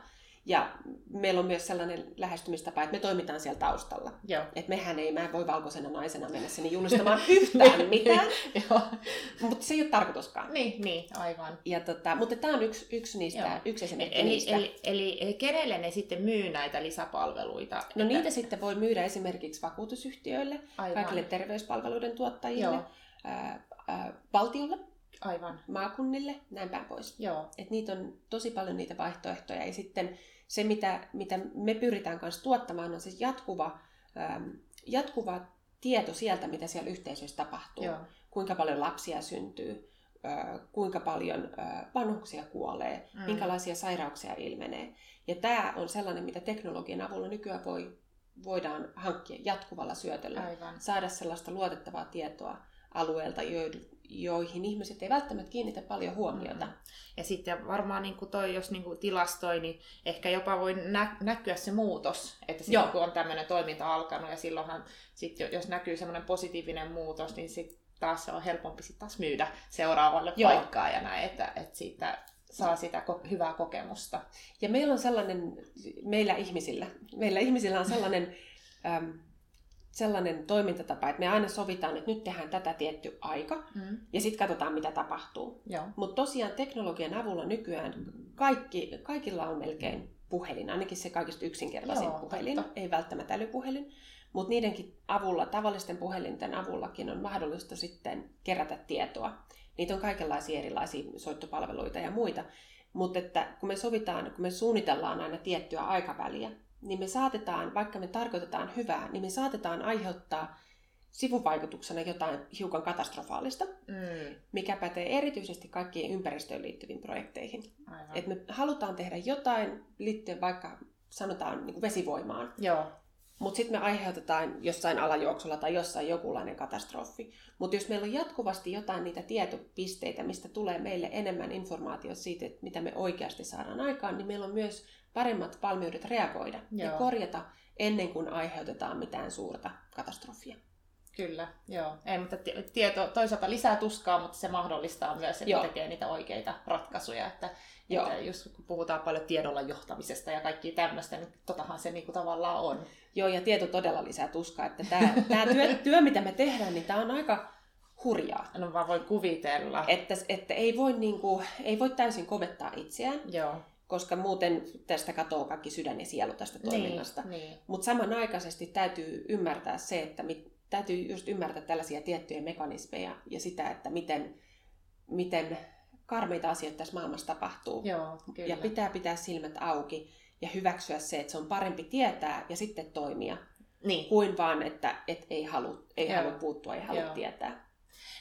Speaker 2: Ja meillä on myös sellainen lähestymistapa, että me toimitaan siellä taustalla.
Speaker 1: Joo.
Speaker 2: Että mehän ei, mä en voi valkoisena naisena mennä sinne julistamaan yhtään mitään. Mutta se ei ole tarkoituskaan.
Speaker 1: Niin, niin aivan.
Speaker 2: Ja tota, mutta tämä on yksi, yksi niistä, Joo. yksi esimerkki
Speaker 1: eli,
Speaker 2: niistä.
Speaker 1: Eli, eli, eli kenelle ne sitten myy näitä lisäpalveluita? No
Speaker 2: että... niitä sitten voi myydä esimerkiksi vakuutusyhtiöille, aivan. kaikille terveyspalveluiden tuottajille, ää, ää, valtiolle.
Speaker 1: Aivan.
Speaker 2: maakunnille, näin päin pois.
Speaker 1: Joo.
Speaker 2: Et niitä on tosi paljon niitä vaihtoehtoja. Ja sitten se, mitä, mitä me pyritään kanssa tuottamaan, on siis jatkuva, ähm, jatkuva tieto sieltä, mitä siellä yhteisössä tapahtuu.
Speaker 1: Joo.
Speaker 2: Kuinka paljon lapsia syntyy, äh, kuinka paljon äh, vanhuksia kuolee, mm. minkälaisia sairauksia ilmenee. Ja tämä on sellainen, mitä teknologian avulla nykyään voi, voidaan hankkia jatkuvalla syötöllä.
Speaker 1: Aivan.
Speaker 2: Saada sellaista luotettavaa tietoa alueelta, joihin ihmiset ei välttämättä kiinnitä paljon huomiota. Mm.
Speaker 1: Ja sitten varmaan niin kuin toi, jos niin kuin tilastoi, niin ehkä jopa voi nä- näkyä se muutos, että sitten kun on tämmöinen toiminta alkanut ja silloinhan sit, jos näkyy semmoinen positiivinen muutos, niin sitten taas se on helpompi sit taas myydä seuraavalle Joo. paikkaa ja näin, että, että siitä saa sitä ko- hyvää kokemusta.
Speaker 2: Ja meillä on sellainen, meillä ihmisillä, meillä ihmisillä on sellainen äm, sellainen toimintatapa, että me aina sovitaan, että nyt tehdään tätä tietty aika mm. ja sitten katsotaan, mitä tapahtuu. Mutta tosiaan teknologian avulla nykyään kaikki, kaikilla on melkein puhelin, ainakin se kaikista yksinkertaisin Joo, puhelin, totta. ei välttämättä älypuhelin. Mutta niidenkin avulla, tavallisten puhelinten avullakin on mahdollista sitten kerätä tietoa. Niitä on kaikenlaisia erilaisia soittopalveluita ja muita. Mutta että kun me sovitaan, kun me suunnitellaan aina tiettyä aikaväliä, niin me saatetaan, vaikka me tarkoitetaan hyvää, niin me saatetaan aiheuttaa sivuvaikutuksena jotain hiukan katastrofaalista, mm. mikä pätee erityisesti kaikkiin ympäristöön liittyviin projekteihin. Et me halutaan tehdä jotain liittyen vaikka sanotaan niin kuin vesivoimaan.
Speaker 1: Joo.
Speaker 2: Mutta sitten me aiheutetaan jossain alajuoksulla tai jossain jokinlainen katastrofi. Mutta jos meillä on jatkuvasti jotain niitä tietopisteitä, mistä tulee meille enemmän informaatiota siitä, että mitä me oikeasti saadaan aikaan, niin meillä on myös paremmat valmiudet reagoida joo. ja korjata ennen kuin aiheutetaan mitään suurta katastrofia.
Speaker 1: Kyllä, joo. Ei, mutta tieto toisaalta lisää tuskaa, mutta se mahdollistaa myös, että joo. tekee niitä oikeita ratkaisuja. Että, joo. että just kun puhutaan paljon tiedolla johtamisesta ja kaikki tämmöistä, niin totahan se niinku tavallaan on.
Speaker 2: Joo, ja tieto todella lisää tuskaa. Että tämä, tämä työ, työ, mitä me tehdään, niin tämä on aika hurjaa.
Speaker 1: No vaan voi kuvitella.
Speaker 2: Että, että ei, voi niinku, ei voi täysin kovettaa itseään.
Speaker 1: Joo
Speaker 2: koska muuten tästä katoaa kaikki sydän ja sielu tästä toiminnasta.
Speaker 1: Niin, niin.
Speaker 2: Mutta samanaikaisesti täytyy ymmärtää se, että mit, täytyy just ymmärtää tällaisia tiettyjä mekanismeja ja sitä, että miten, miten karmeita asioita tässä maailmassa tapahtuu.
Speaker 1: Joo,
Speaker 2: kyllä. Ja pitää pitää silmät auki ja hyväksyä se, että se on parempi tietää ja sitten toimia,
Speaker 1: niin.
Speaker 2: kuin vaan, että et ei halua ei halu puuttua, ei halua tietää.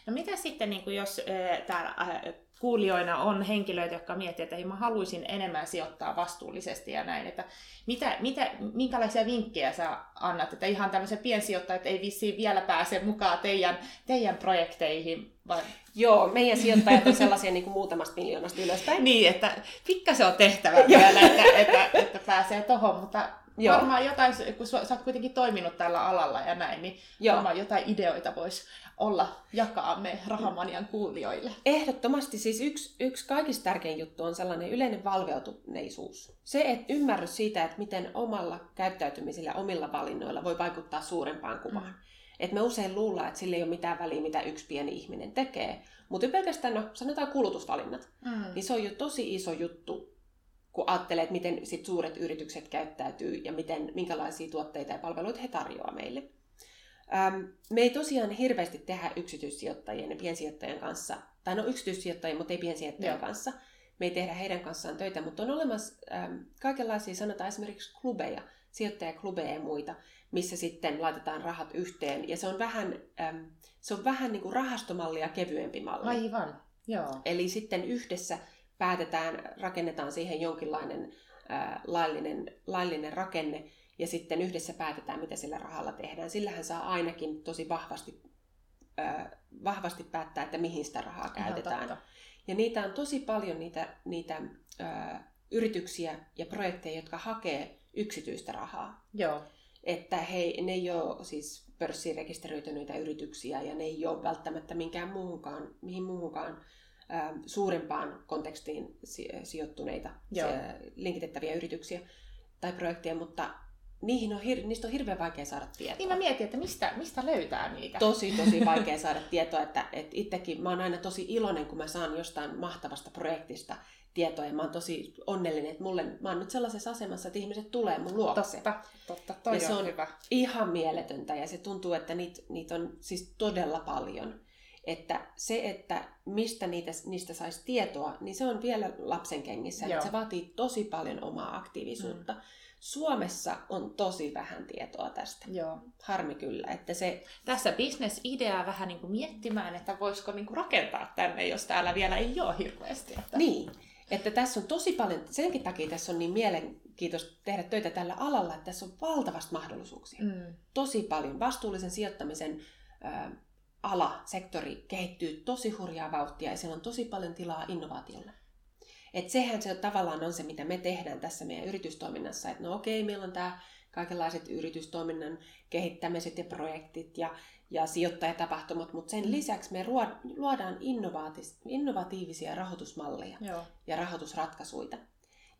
Speaker 1: No mitä sitten, niin kuin jos äh, täällä äh, kuulijoina on henkilöitä, jotka miettivät, että hei, mä haluaisin enemmän sijoittaa vastuullisesti ja näin, että mitä, mitä, minkälaisia vinkkejä sä annat, että ihan tämmöiset piensijoittajat ei vissiin vielä pääse mukaan teidän, teidän projekteihin, vai?
Speaker 2: Joo, meidän sijoittajat on sellaisia niin kuin muutamasta miljoonasta ylöspäin.
Speaker 1: niin, että pikkasen on tehtävä vielä, että, että, että pääsee tohon, mutta Joo. varmaan jotain, kun sä oot kuitenkin toiminut tällä alalla ja näin, niin Joo. varmaan jotain ideoita voisi olla jakaa me Rahamanian kuulijoille.
Speaker 2: Ehdottomasti siis yksi, yksi kaikista tärkein juttu on sellainen yleinen valveutuneisuus. Se, että ymmärrys siitä, että miten omalla käyttäytymisellä, omilla valinnoilla voi vaikuttaa suurempaan kuvaan. Mm. Et me usein luullaan, että sillä ei ole mitään väliä, mitä yksi pieni ihminen tekee. Mutta pelkästään, no sanotaan kulutusvalinnat, mm. niin se on jo tosi iso juttu, kun ajattelee, että miten sit suuret yritykset käyttäytyy ja miten, minkälaisia tuotteita ja palveluita he tarjoavat meille. Ähm, me ei tosiaan hirveästi tehdä yksityissijoittajien ja piensijoittajien kanssa, tai no yksityissijoittajien, mutta ei piensijoittajien Joo. kanssa. Me ei tehdä heidän kanssaan töitä, mutta on olemassa ähm, kaikenlaisia, sanotaan esimerkiksi klubeja, sijoittajaklubeja ja muita, missä sitten laitetaan rahat yhteen. Ja se on vähän, ähm, se on vähän niin kuin rahastomallia kevyempi malli.
Speaker 1: Aivan, joo.
Speaker 2: Eli sitten yhdessä päätetään, rakennetaan siihen jonkinlainen äh, laillinen, laillinen rakenne, ja sitten yhdessä päätetään, mitä sillä rahalla tehdään. Sillähän saa ainakin tosi vahvasti, äh, vahvasti päättää, että mihin sitä rahaa käytetään. Ja niitä on tosi paljon niitä, niitä äh, yrityksiä ja projekteja, jotka hakee yksityistä rahaa.
Speaker 1: Joo.
Speaker 2: Että he, ne ei ole siis pörssiin rekisteröityneitä yrityksiä ja ne ei ole välttämättä minkään muuhunkaan, mihin muuhunkaan suurempaan kontekstiin sijoittuneita Joo. linkitettäviä yrityksiä tai projekteja, mutta niihin on, hir- niistä on hirveän vaikea saada tietoa.
Speaker 1: Niin mä mietin, että mistä, mistä löytää niitä?
Speaker 2: Tosi, tosi vaikea saada tietoa. Että, että itsekin mä oon aina tosi iloinen, kun mä saan jostain mahtavasta projektista tietoa. Ja mä oon tosi onnellinen, että mulle, mä oon nyt sellaisessa asemassa, että ihmiset tulee mun luokse.
Speaker 1: Totta, totta. Toi
Speaker 2: ja
Speaker 1: on se on
Speaker 2: hyvä. ihan mieletöntä ja se tuntuu, että niitä niit on siis todella paljon. Että se, että mistä niitä, niistä saisi tietoa, niin se on vielä lapsen kengissä. Että se vaatii tosi paljon omaa aktiivisuutta. Mm Suomessa on tosi vähän tietoa tästä.
Speaker 1: Joo.
Speaker 2: Harmi kyllä. Että se...
Speaker 1: Tässä bisnesideaa vähän niin kuin miettimään, että voisiko niin kuin rakentaa tänne, jos täällä vielä ei ole hirveästi. Että...
Speaker 2: Niin. Että tässä on tosi paljon, senkin takia tässä on niin mielenkiintoista tehdä töitä tällä alalla, että tässä on valtavasti mahdollisuuksia. Mm. Tosi paljon. Vastuullisen sijoittamisen ä, ala, sektori kehittyy tosi hurjaa vauhtia ja siellä on tosi paljon tilaa innovaatiolle. Että sehän se tavallaan on se, mitä me tehdään tässä meidän yritystoiminnassa. Että no okei, meillä on tämä kaikenlaiset yritystoiminnan kehittämiset ja projektit ja, ja sijoittajatapahtumat, mutta sen lisäksi me luodaan innovatiivisia rahoitusmalleja Joo. ja rahoitusratkaisuja.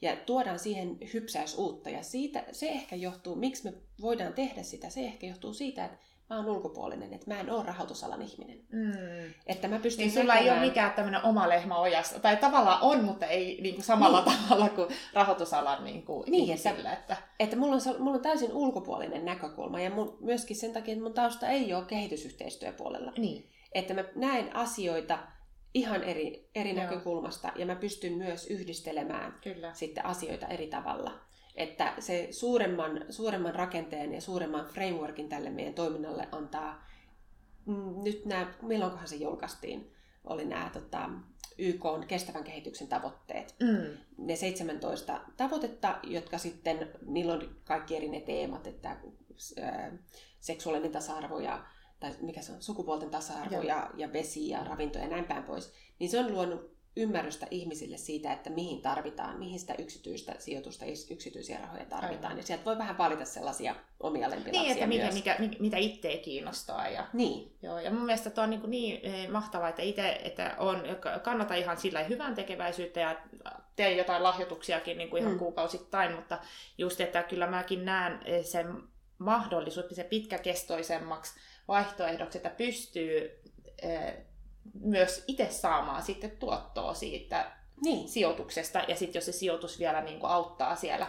Speaker 2: Ja tuodaan siihen hypsäys uutta. Ja siitä, se ehkä johtuu, miksi me voidaan tehdä sitä, se ehkä johtuu siitä, että mä oon ulkopuolinen, että mä en ole rahoitusalan ihminen. Mm. Että mä pystyn
Speaker 1: niin sulla näkemään... ei ole mikään tämmöinen oma lehmä ojassa, tai tavallaan on, mutta ei niin kuin samalla niin. tavalla kuin rahoitusalan niin kuin niin, ihmisillä.
Speaker 2: Että, että... että mulla, on, mulla on täysin ulkopuolinen näkökulma, ja mun, myöskin sen takia, että mun tausta ei ole kehitysyhteistyöpuolella.
Speaker 1: Niin.
Speaker 2: Että mä näen asioita ihan eri, eri näkökulmasta, ja mä pystyn myös yhdistelemään Kyllä. sitten asioita eri tavalla että se suuremman, suuremman rakenteen ja suuremman frameworkin tälle meidän toiminnalle antaa mm, nyt nämä, milloinkohan se julkaistiin, oli nämä tota, YK on kestävän kehityksen tavoitteet. Mm. Ne 17 tavoitetta, jotka sitten, niillä on kaikki eri ne teemat, että ää, seksuaalinen tasa-arvo ja tai mikä se on, sukupuolten tasa-arvo ja, ja vesi ja ravinto ja näin päin pois, niin se on luonut ymmärrystä ihmisille siitä, että mihin tarvitaan, mihin sitä yksityistä sijoitusta, yksityisiä rahoja tarvitaan. Aivan. Ja sieltä voi vähän valita sellaisia omia lempilapsia
Speaker 1: Niin, että mikä, mikä, mikä, mitä itseä kiinnostaa. Ja,
Speaker 2: niin.
Speaker 1: Joo, ja mun mielestä tuo on niin, niin mahtavaa, että itse että on, kannata ihan sillä hyvän tekeväisyyttä ja teen jotain lahjoituksiakin niin kuin ihan mm. kuukausittain, mutta just, että kyllä mäkin näen eh, sen mahdollisuus, se pitkäkestoisemmaksi vaihtoehdoksi, että pystyy eh, myös itse saamaan sitten tuottoa siitä niin. sijoituksesta. Ja sitten jos se sijoitus vielä niin kuin auttaa siellä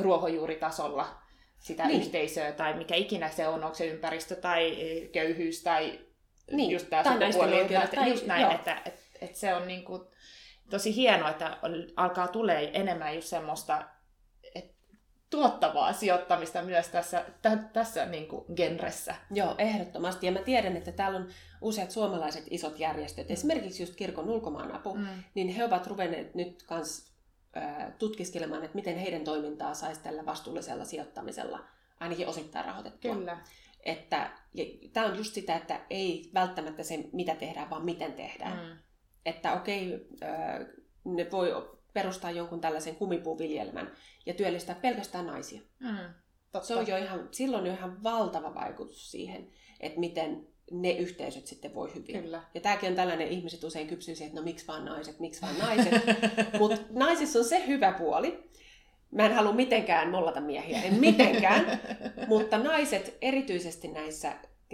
Speaker 1: ruohonjuuritasolla sitä niin. yhteisöä tai mikä ikinä se on, onko se ympäristö tai köyhyys tai niin. just tämä sukupuoli. Tai, just näin, joo. että, että, että se on niin kuin tosi hienoa, että alkaa tulee enemmän just semmoista, tuottavaa sijoittamista myös tässä, tä, tässä niin kuin genressä.
Speaker 2: Joo, ehdottomasti. Ja mä tiedän, että täällä on useat suomalaiset isot järjestöt, mm. esimerkiksi just kirkon ulkomaanapu, mm. niin he ovat ruvenneet nyt kans äh, tutkiskelemaan, että miten heidän toimintaa saisi tällä vastuullisella sijoittamisella ainakin osittain rahoitettua.
Speaker 1: Kyllä.
Speaker 2: Että, tämä on just sitä, että ei välttämättä se, mitä tehdään, vaan miten tehdään. Mm. Että okei, okay, ne voi perustaa jonkun tällaisen kumipuuviljelmän ja työllistää pelkästään naisia.
Speaker 1: Mm,
Speaker 2: Se on jo ihan, silloin jo ihan valtava vaikutus siihen, että miten ne yhteisöt sitten voi hyvin.
Speaker 1: Kyllä.
Speaker 2: Ja tämäkin on tällainen, ihmiset usein kypsyy siihen, että no miksi vaan naiset, miksi vaan naiset. Mutta naisissa on se hyvä puoli, Mä en halua mitenkään mollata miehiä, en mitenkään, mutta naiset erityisesti näissä,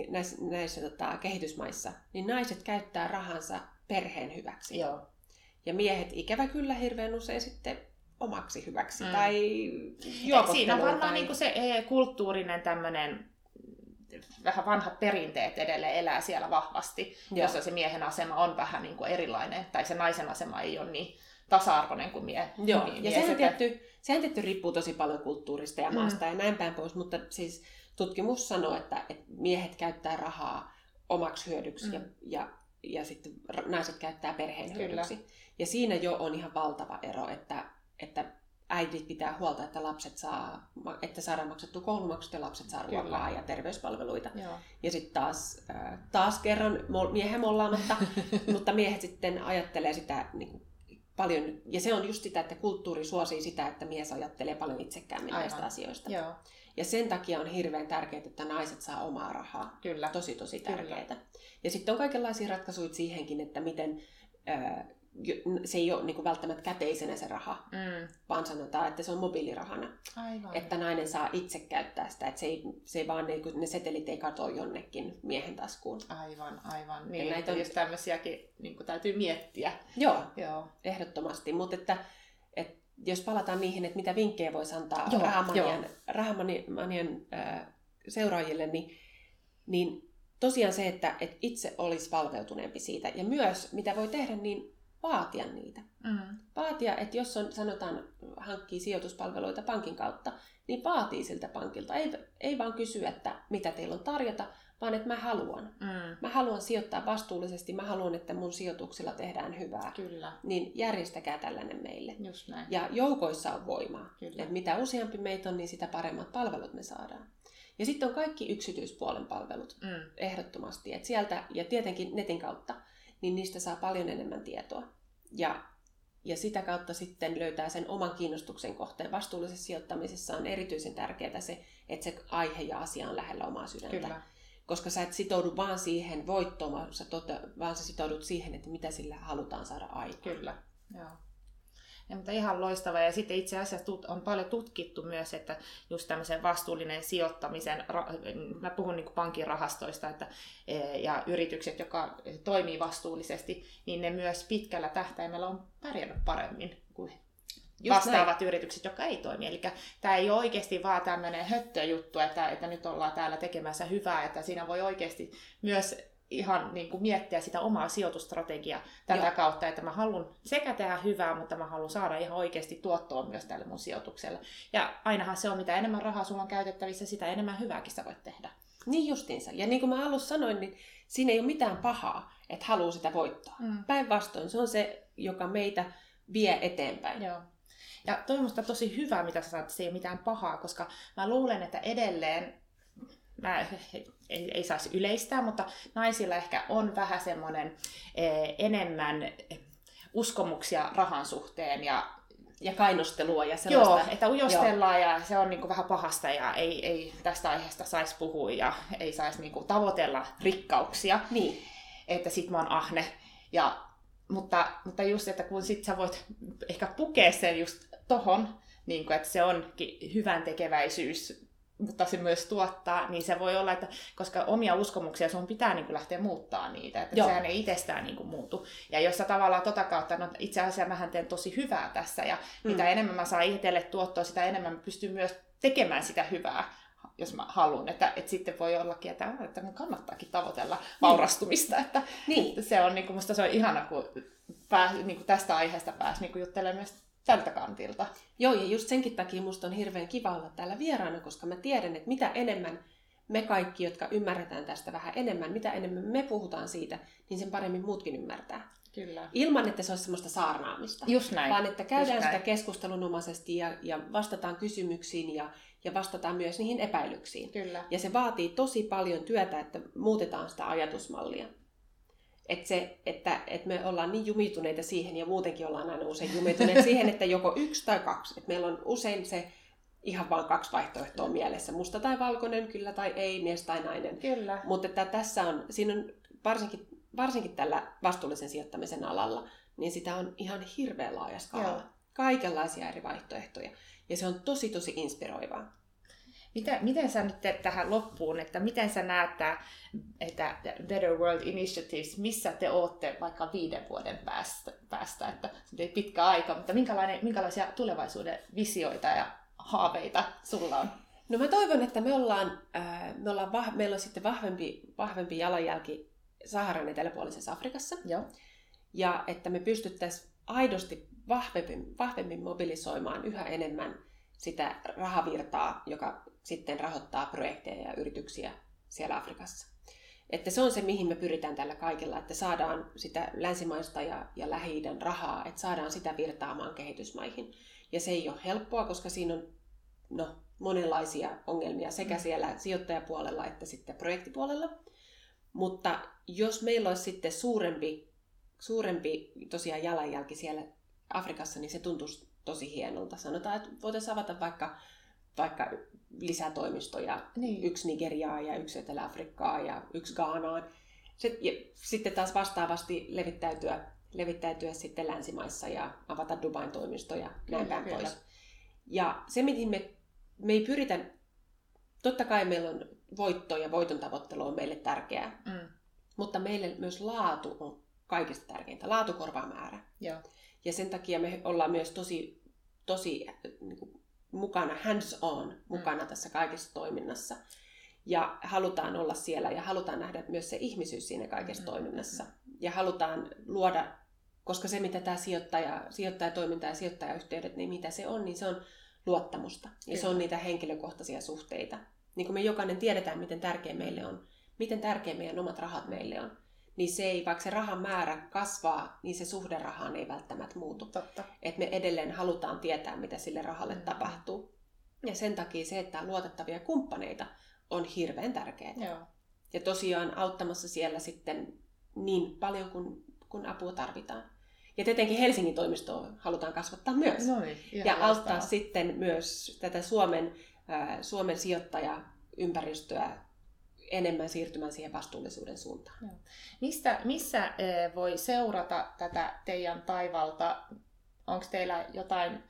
Speaker 2: näissä, näissä tota, kehitysmaissa, niin naiset käyttää rahansa perheen hyväksi.
Speaker 1: Joo.
Speaker 2: Ja miehet ikävä kyllä hirveän usein sitten omaksi hyväksi. Mm. Tai
Speaker 1: Siinä on varmaan tai... niin se e, kulttuurinen tämmöinen vähän vanhat perinteet edelleen elää siellä vahvasti, Joo. jossa se miehen asema on vähän niin kuin erilainen, tai se naisen asema ei ole niin tasa-arvoinen kuin mie.
Speaker 2: Joo, mie- ja sehän, tietty, sehän tietty riippuu tosi paljon kulttuurista ja mm. maasta mm. ja näin päin pois, mutta siis tutkimus sanoo, että, että miehet käyttää rahaa omaksi hyödyksi mm. ja, ja, ja sitten naiset käyttää perheen Kyllä. hyödyksi. Ja siinä jo on ihan valtava ero, että, että äidit pitää huolta, että lapset saa, että saadaan maksettu koulumaksut ja lapset saa ruokaa ja terveyspalveluita.
Speaker 1: Joo.
Speaker 2: Ja sitten taas, taas kerran miehen mollaamatta, mutta miehet sitten ajattelee sitä niin kuin paljon, ja se on just sitä, että kulttuuri suosii sitä, että mies ajattelee paljon itsekäämmin näistä asioista.
Speaker 1: Joo.
Speaker 2: Ja sen takia on hirveän tärkeää, että naiset saa omaa rahaa.
Speaker 1: Kyllä.
Speaker 2: Tosi, tosi tärkeää. Ja sitten on kaikenlaisia ratkaisuja siihenkin, että miten se ei ole niin kuin välttämättä käteisenä se raha,
Speaker 1: mm.
Speaker 2: vaan sanotaan, että se on mobiilirahana.
Speaker 1: Aivan.
Speaker 2: Että nainen saa itse käyttää sitä, että se ei, se ei vaan, niin kuin, ne setelit ei katoa jonnekin miehen taskuun.
Speaker 1: Aivan, aivan. Niin, ja näitä on... just tämmöisiäkin niin kuin täytyy miettiä.
Speaker 2: Joo,
Speaker 1: Joo.
Speaker 2: ehdottomasti. Mutta että, että jos palataan niihin, että mitä vinkkejä voisi antaa joo, rahamanien, rahamanien äh, seuraajille, niin, niin tosiaan se, että, että itse olisi valveutuneempi siitä. Ja myös, mitä voi tehdä, niin vaatia niitä.
Speaker 1: Mm.
Speaker 2: Vaatia, että jos on, sanotaan, hankkii sijoituspalveluita pankin kautta, niin vaatii siltä pankilta. Ei, ei vaan kysy, että mitä teillä on tarjota, vaan että mä haluan.
Speaker 1: Mm.
Speaker 2: Mä haluan sijoittaa vastuullisesti, mä haluan, että mun sijoituksilla tehdään hyvää.
Speaker 1: Kyllä.
Speaker 2: Niin järjestäkää tällainen meille.
Speaker 1: Just näin.
Speaker 2: Ja joukoissa on voimaa.
Speaker 1: Kyllä.
Speaker 2: Et mitä useampi meitä on, niin sitä paremmat palvelut me saadaan. Ja sitten on kaikki yksityispuolen palvelut,
Speaker 1: mm.
Speaker 2: ehdottomasti. Et sieltä, ja tietenkin netin kautta, niin niistä saa paljon enemmän tietoa. Ja, ja sitä kautta sitten löytää sen oman kiinnostuksen kohteen. Vastuullisessa sijoittamisessa on erityisen tärkeää se, että se aihe ja asia on lähellä omaa sydäntä.
Speaker 1: Kyllä.
Speaker 2: Koska sä et sitoudu vaan siihen voittoon, vaan sä sitoudut siihen, että mitä sillä halutaan saada aikaan.
Speaker 1: Kyllä, joo. Ja, mutta ihan loistava. Ja sitten itse asiassa on paljon tutkittu myös, että just tämmöisen vastuullinen sijoittamisen, mä puhun niin pankin rahastoista että, e, ja yritykset, jotka toimii vastuullisesti, niin ne myös pitkällä tähtäimellä on pärjännyt paremmin kuin Just vastaavat näin. yritykset, jotka ei toimi. Eli tämä ei ole oikeasti vaan tämmöinen höttöjuttu, että, että nyt ollaan täällä tekemässä hyvää, että siinä voi oikeasti myös ihan niin kuin miettiä sitä omaa sijoitustrategiaa tätä Joo. kautta, että mä haluan sekä tehdä hyvää, mutta mä haluan saada ihan oikeasti tuottoa myös tälle mun sijoitukselle. Ja ainahan se on, mitä enemmän rahaa sulla on käytettävissä, sitä enemmän hyvääkin sä voit tehdä.
Speaker 2: Niin justiinsa. Ja niin kuin mä alussa sanoin, niin siinä ei ole mitään pahaa, että haluaa sitä voittaa.
Speaker 1: Mm.
Speaker 2: Päinvastoin se on se, joka meitä vie eteenpäin.
Speaker 1: Joo. Ja toi on tosi hyvä, mitä sä sanoit, että se ei ole mitään pahaa, koska mä luulen, että edelleen mä ei, ei saisi yleistää, mutta naisilla ehkä on vähän semmoinen eh, enemmän uskomuksia rahan suhteen ja
Speaker 2: ja kainostelua ja sellaista.
Speaker 1: Joo, että ujostellaan Joo. ja se on niinku vähän pahasta ja ei, ei tästä aiheesta saisi puhua ja ei saisi niinku tavoitella rikkauksia.
Speaker 2: Niin.
Speaker 1: Että sit mä oon ahne. Ja, mutta, mutta just, että kun sit sä voit ehkä pukea sen just tohon, niin kuin, että se on hyvän tekeväisyys mutta se myös tuottaa, niin se voi olla, että koska omia uskomuksia sun pitää niin kuin lähteä muuttaa niitä, että Joo. sehän ei itsestään niin kuin muutu. Ja jos sä tavallaan tota kautta, no itse asiassa mähän teen tosi hyvää tässä, ja mm. mitä enemmän mä saan itselle tuottoa, sitä enemmän mä pystyn myös tekemään sitä hyvää, jos mä haluan. Että, että sitten voi ollakin, että, että mun kannattaakin tavoitella niin. vaurastumista. Että,
Speaker 2: niin.
Speaker 1: että se on, niin kuin, musta se on ihana, kun, pääs, niin kuin tästä aiheesta pääsi niin juttelemaan myös tältä kantilta.
Speaker 2: Joo, ja just senkin takia musta on hirveän kiva olla täällä vieraana, koska mä tiedän, että mitä enemmän me kaikki, jotka ymmärretään tästä vähän enemmän, mitä enemmän me puhutaan siitä, niin sen paremmin muutkin ymmärtää.
Speaker 1: Kyllä.
Speaker 2: Ilman, että se olisi semmoista saarnaamista.
Speaker 1: Just näin.
Speaker 2: Vaan että käydään
Speaker 1: Just
Speaker 2: sitä
Speaker 1: näin.
Speaker 2: keskustelunomaisesti ja, ja vastataan kysymyksiin ja, ja vastataan myös niihin epäilyksiin.
Speaker 1: Kyllä.
Speaker 2: Ja se vaatii tosi paljon työtä, että muutetaan sitä ajatusmallia. Että, se, että, että me ollaan niin jumituneita siihen, ja muutenkin ollaan aina usein jumituneita siihen, että joko yksi tai kaksi. Että meillä on usein se ihan vain kaksi vaihtoehtoa mielessä. Musta tai valkoinen, kyllä tai ei, mies tai nainen.
Speaker 1: Kyllä.
Speaker 2: Mutta että tässä on, siinä on varsinkin, varsinkin tällä vastuullisen sijoittamisen alalla, niin sitä on ihan hirveän laaja skaala.
Speaker 1: Joo.
Speaker 2: Kaikenlaisia eri vaihtoehtoja. Ja se on tosi, tosi inspiroivaa.
Speaker 1: Miten, miten sä nyt teet tähän loppuun, että miten sä näet että Better World Initiatives, missä te ootte vaikka viiden vuoden päästä, päästä että se ei pitkä aika, mutta minkälainen, minkälaisia tulevaisuuden visioita ja haaveita sulla on?
Speaker 2: No mä toivon, että me ollaan, ää, me ollaan vah, meillä on sitten vahvempi, vahvempi jalanjälki Saharan eteläpuolisessa Afrikassa.
Speaker 1: Joo.
Speaker 2: Ja että me pystyttäisiin aidosti vahvemmin, vahvemmin mobilisoimaan yhä enemmän sitä rahavirtaa, joka sitten rahoittaa projekteja ja yrityksiä siellä Afrikassa. Että se on se, mihin me pyritään tällä kaikella, että saadaan sitä länsimaista ja, ja lähi rahaa, että saadaan sitä virtaamaan kehitysmaihin. Ja se ei ole helppoa, koska siinä on no, monenlaisia ongelmia sekä siellä sijoittajapuolella että sitten projektipuolella. Mutta jos meillä olisi sitten suurempi, suurempi tosiaan jalanjälki siellä Afrikassa, niin se tuntuisi tosi hienolta. Sanotaan, että voitaisiin avata vaikka, vaikka lisätoimistoja,
Speaker 1: Niin.
Speaker 2: yksi Nigeriaa ja yksi Etelä-Afrikkaa ja yksi ja sitten taas vastaavasti levittäytyä, levittäytyä sitten länsimaissa ja avata Dubain toimistoja, näin päin
Speaker 1: kyllä.
Speaker 2: pois. Ja se, mihin me, me ei pyritä, totta kai meillä on voitto ja voiton tavoittelu on meille tärkeää,
Speaker 1: Mm.
Speaker 2: mutta meille myös laatu on kaikista tärkeintä. Laatu korvaa määrä.
Speaker 1: Joo.
Speaker 2: Ja sen takia me ollaan myös tosi, tosi niin kuin, mukana, hands on, mukana tässä kaikessa toiminnassa. Ja halutaan olla siellä ja halutaan nähdä myös se ihmisyys siinä kaikessa
Speaker 1: Mm.
Speaker 2: toiminnassa. Ja halutaan luoda, koska se mitä tämä sijoittaja, sijoittajatoiminta ja sijoittajayhteydet, niin mitä se on, niin se on luottamusta. Ja se
Speaker 1: Kyllä.
Speaker 2: on niitä henkilökohtaisia suhteita. Niin kuin me jokainen tiedetään, miten tärkeä meille on, miten tärkeä meidän omat rahat meille on. Niin se ei, vaikka se rahan määrä kasvaa, niin se suhde rahaan ei välttämättä muutu
Speaker 1: Totta.
Speaker 2: että me edelleen halutaan tietää, mitä sille rahalle
Speaker 1: Mm.
Speaker 2: tapahtuu. Ja sen takia se, että on luotettavia kumppaneita, on hirveän tärkeää.
Speaker 1: Joo.
Speaker 2: Ja tosiaan auttamassa siellä sitten niin paljon kuin, kun apua tarvitaan. Ja tietenkin Helsingin toimistoa halutaan kasvattaa myös.
Speaker 1: No niin, ihan
Speaker 2: ja auttaa sitten myös tätä Suomen, äh, Suomen sijoittajaympäristöä enemmän siirtymään siihen vastuullisuuden suuntaan.
Speaker 1: Mistä, missä voi seurata tätä teidän taivalta? Onko teillä jotain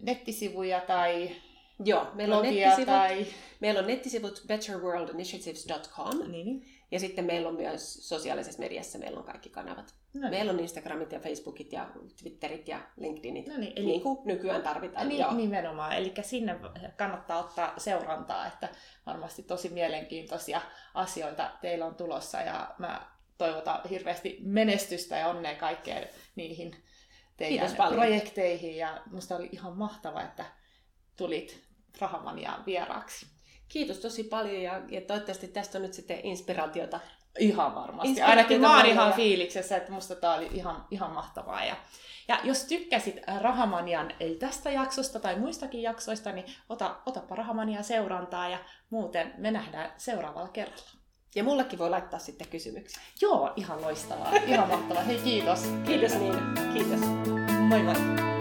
Speaker 1: nettisivuja tai
Speaker 2: Joo, meillä on, nettisivut,
Speaker 1: tai...
Speaker 2: meillä on nettisivut betterworldinitiatives.com
Speaker 1: Niin.
Speaker 2: Ja sitten meillä on myös sosiaalisessa mediassa, meillä on kaikki kanavat.
Speaker 1: No niin.
Speaker 2: Meillä on Instagramit ja Facebookit ja Twitterit ja LinkedInit,
Speaker 1: No niin,
Speaker 2: eli... niin kuin nykyään tarvitaan.
Speaker 1: Niin,
Speaker 2: joo.
Speaker 1: nimenomaan. Eli sinne kannattaa ottaa seurantaa, että varmasti tosi mielenkiintoisia asioita teillä on tulossa ja mä toivotan hirveästi menestystä ja onnea kaikkeen niihin teidän projekteihin ja musta oli ihan mahtava, että tulit Rahamaniaan vieraaksi.
Speaker 2: Kiitos tosi paljon ja, ja toivottavasti tästä on nyt sitten inspiraatiota.
Speaker 1: Ihan varmasti.
Speaker 2: Inspiraatiota
Speaker 1: Ainakin mä oon ihan fiiliksessä, että musta tää oli ihan, ihan mahtavaa. Ja, ja jos tykkäsit Rahamanian ei tästä jaksosta tai muistakin jaksoista, niin ota, otapa Rahamanian seurantaa ja muuten me nähdään seuraavalla kerralla.
Speaker 2: Ja mullekin voi laittaa sitten kysymyksiä.
Speaker 1: Joo, ihan loistavaa. Ihan mahtavaa. Hei kiitos.
Speaker 2: Kiitos niin. Kiitos.
Speaker 1: Moi moi.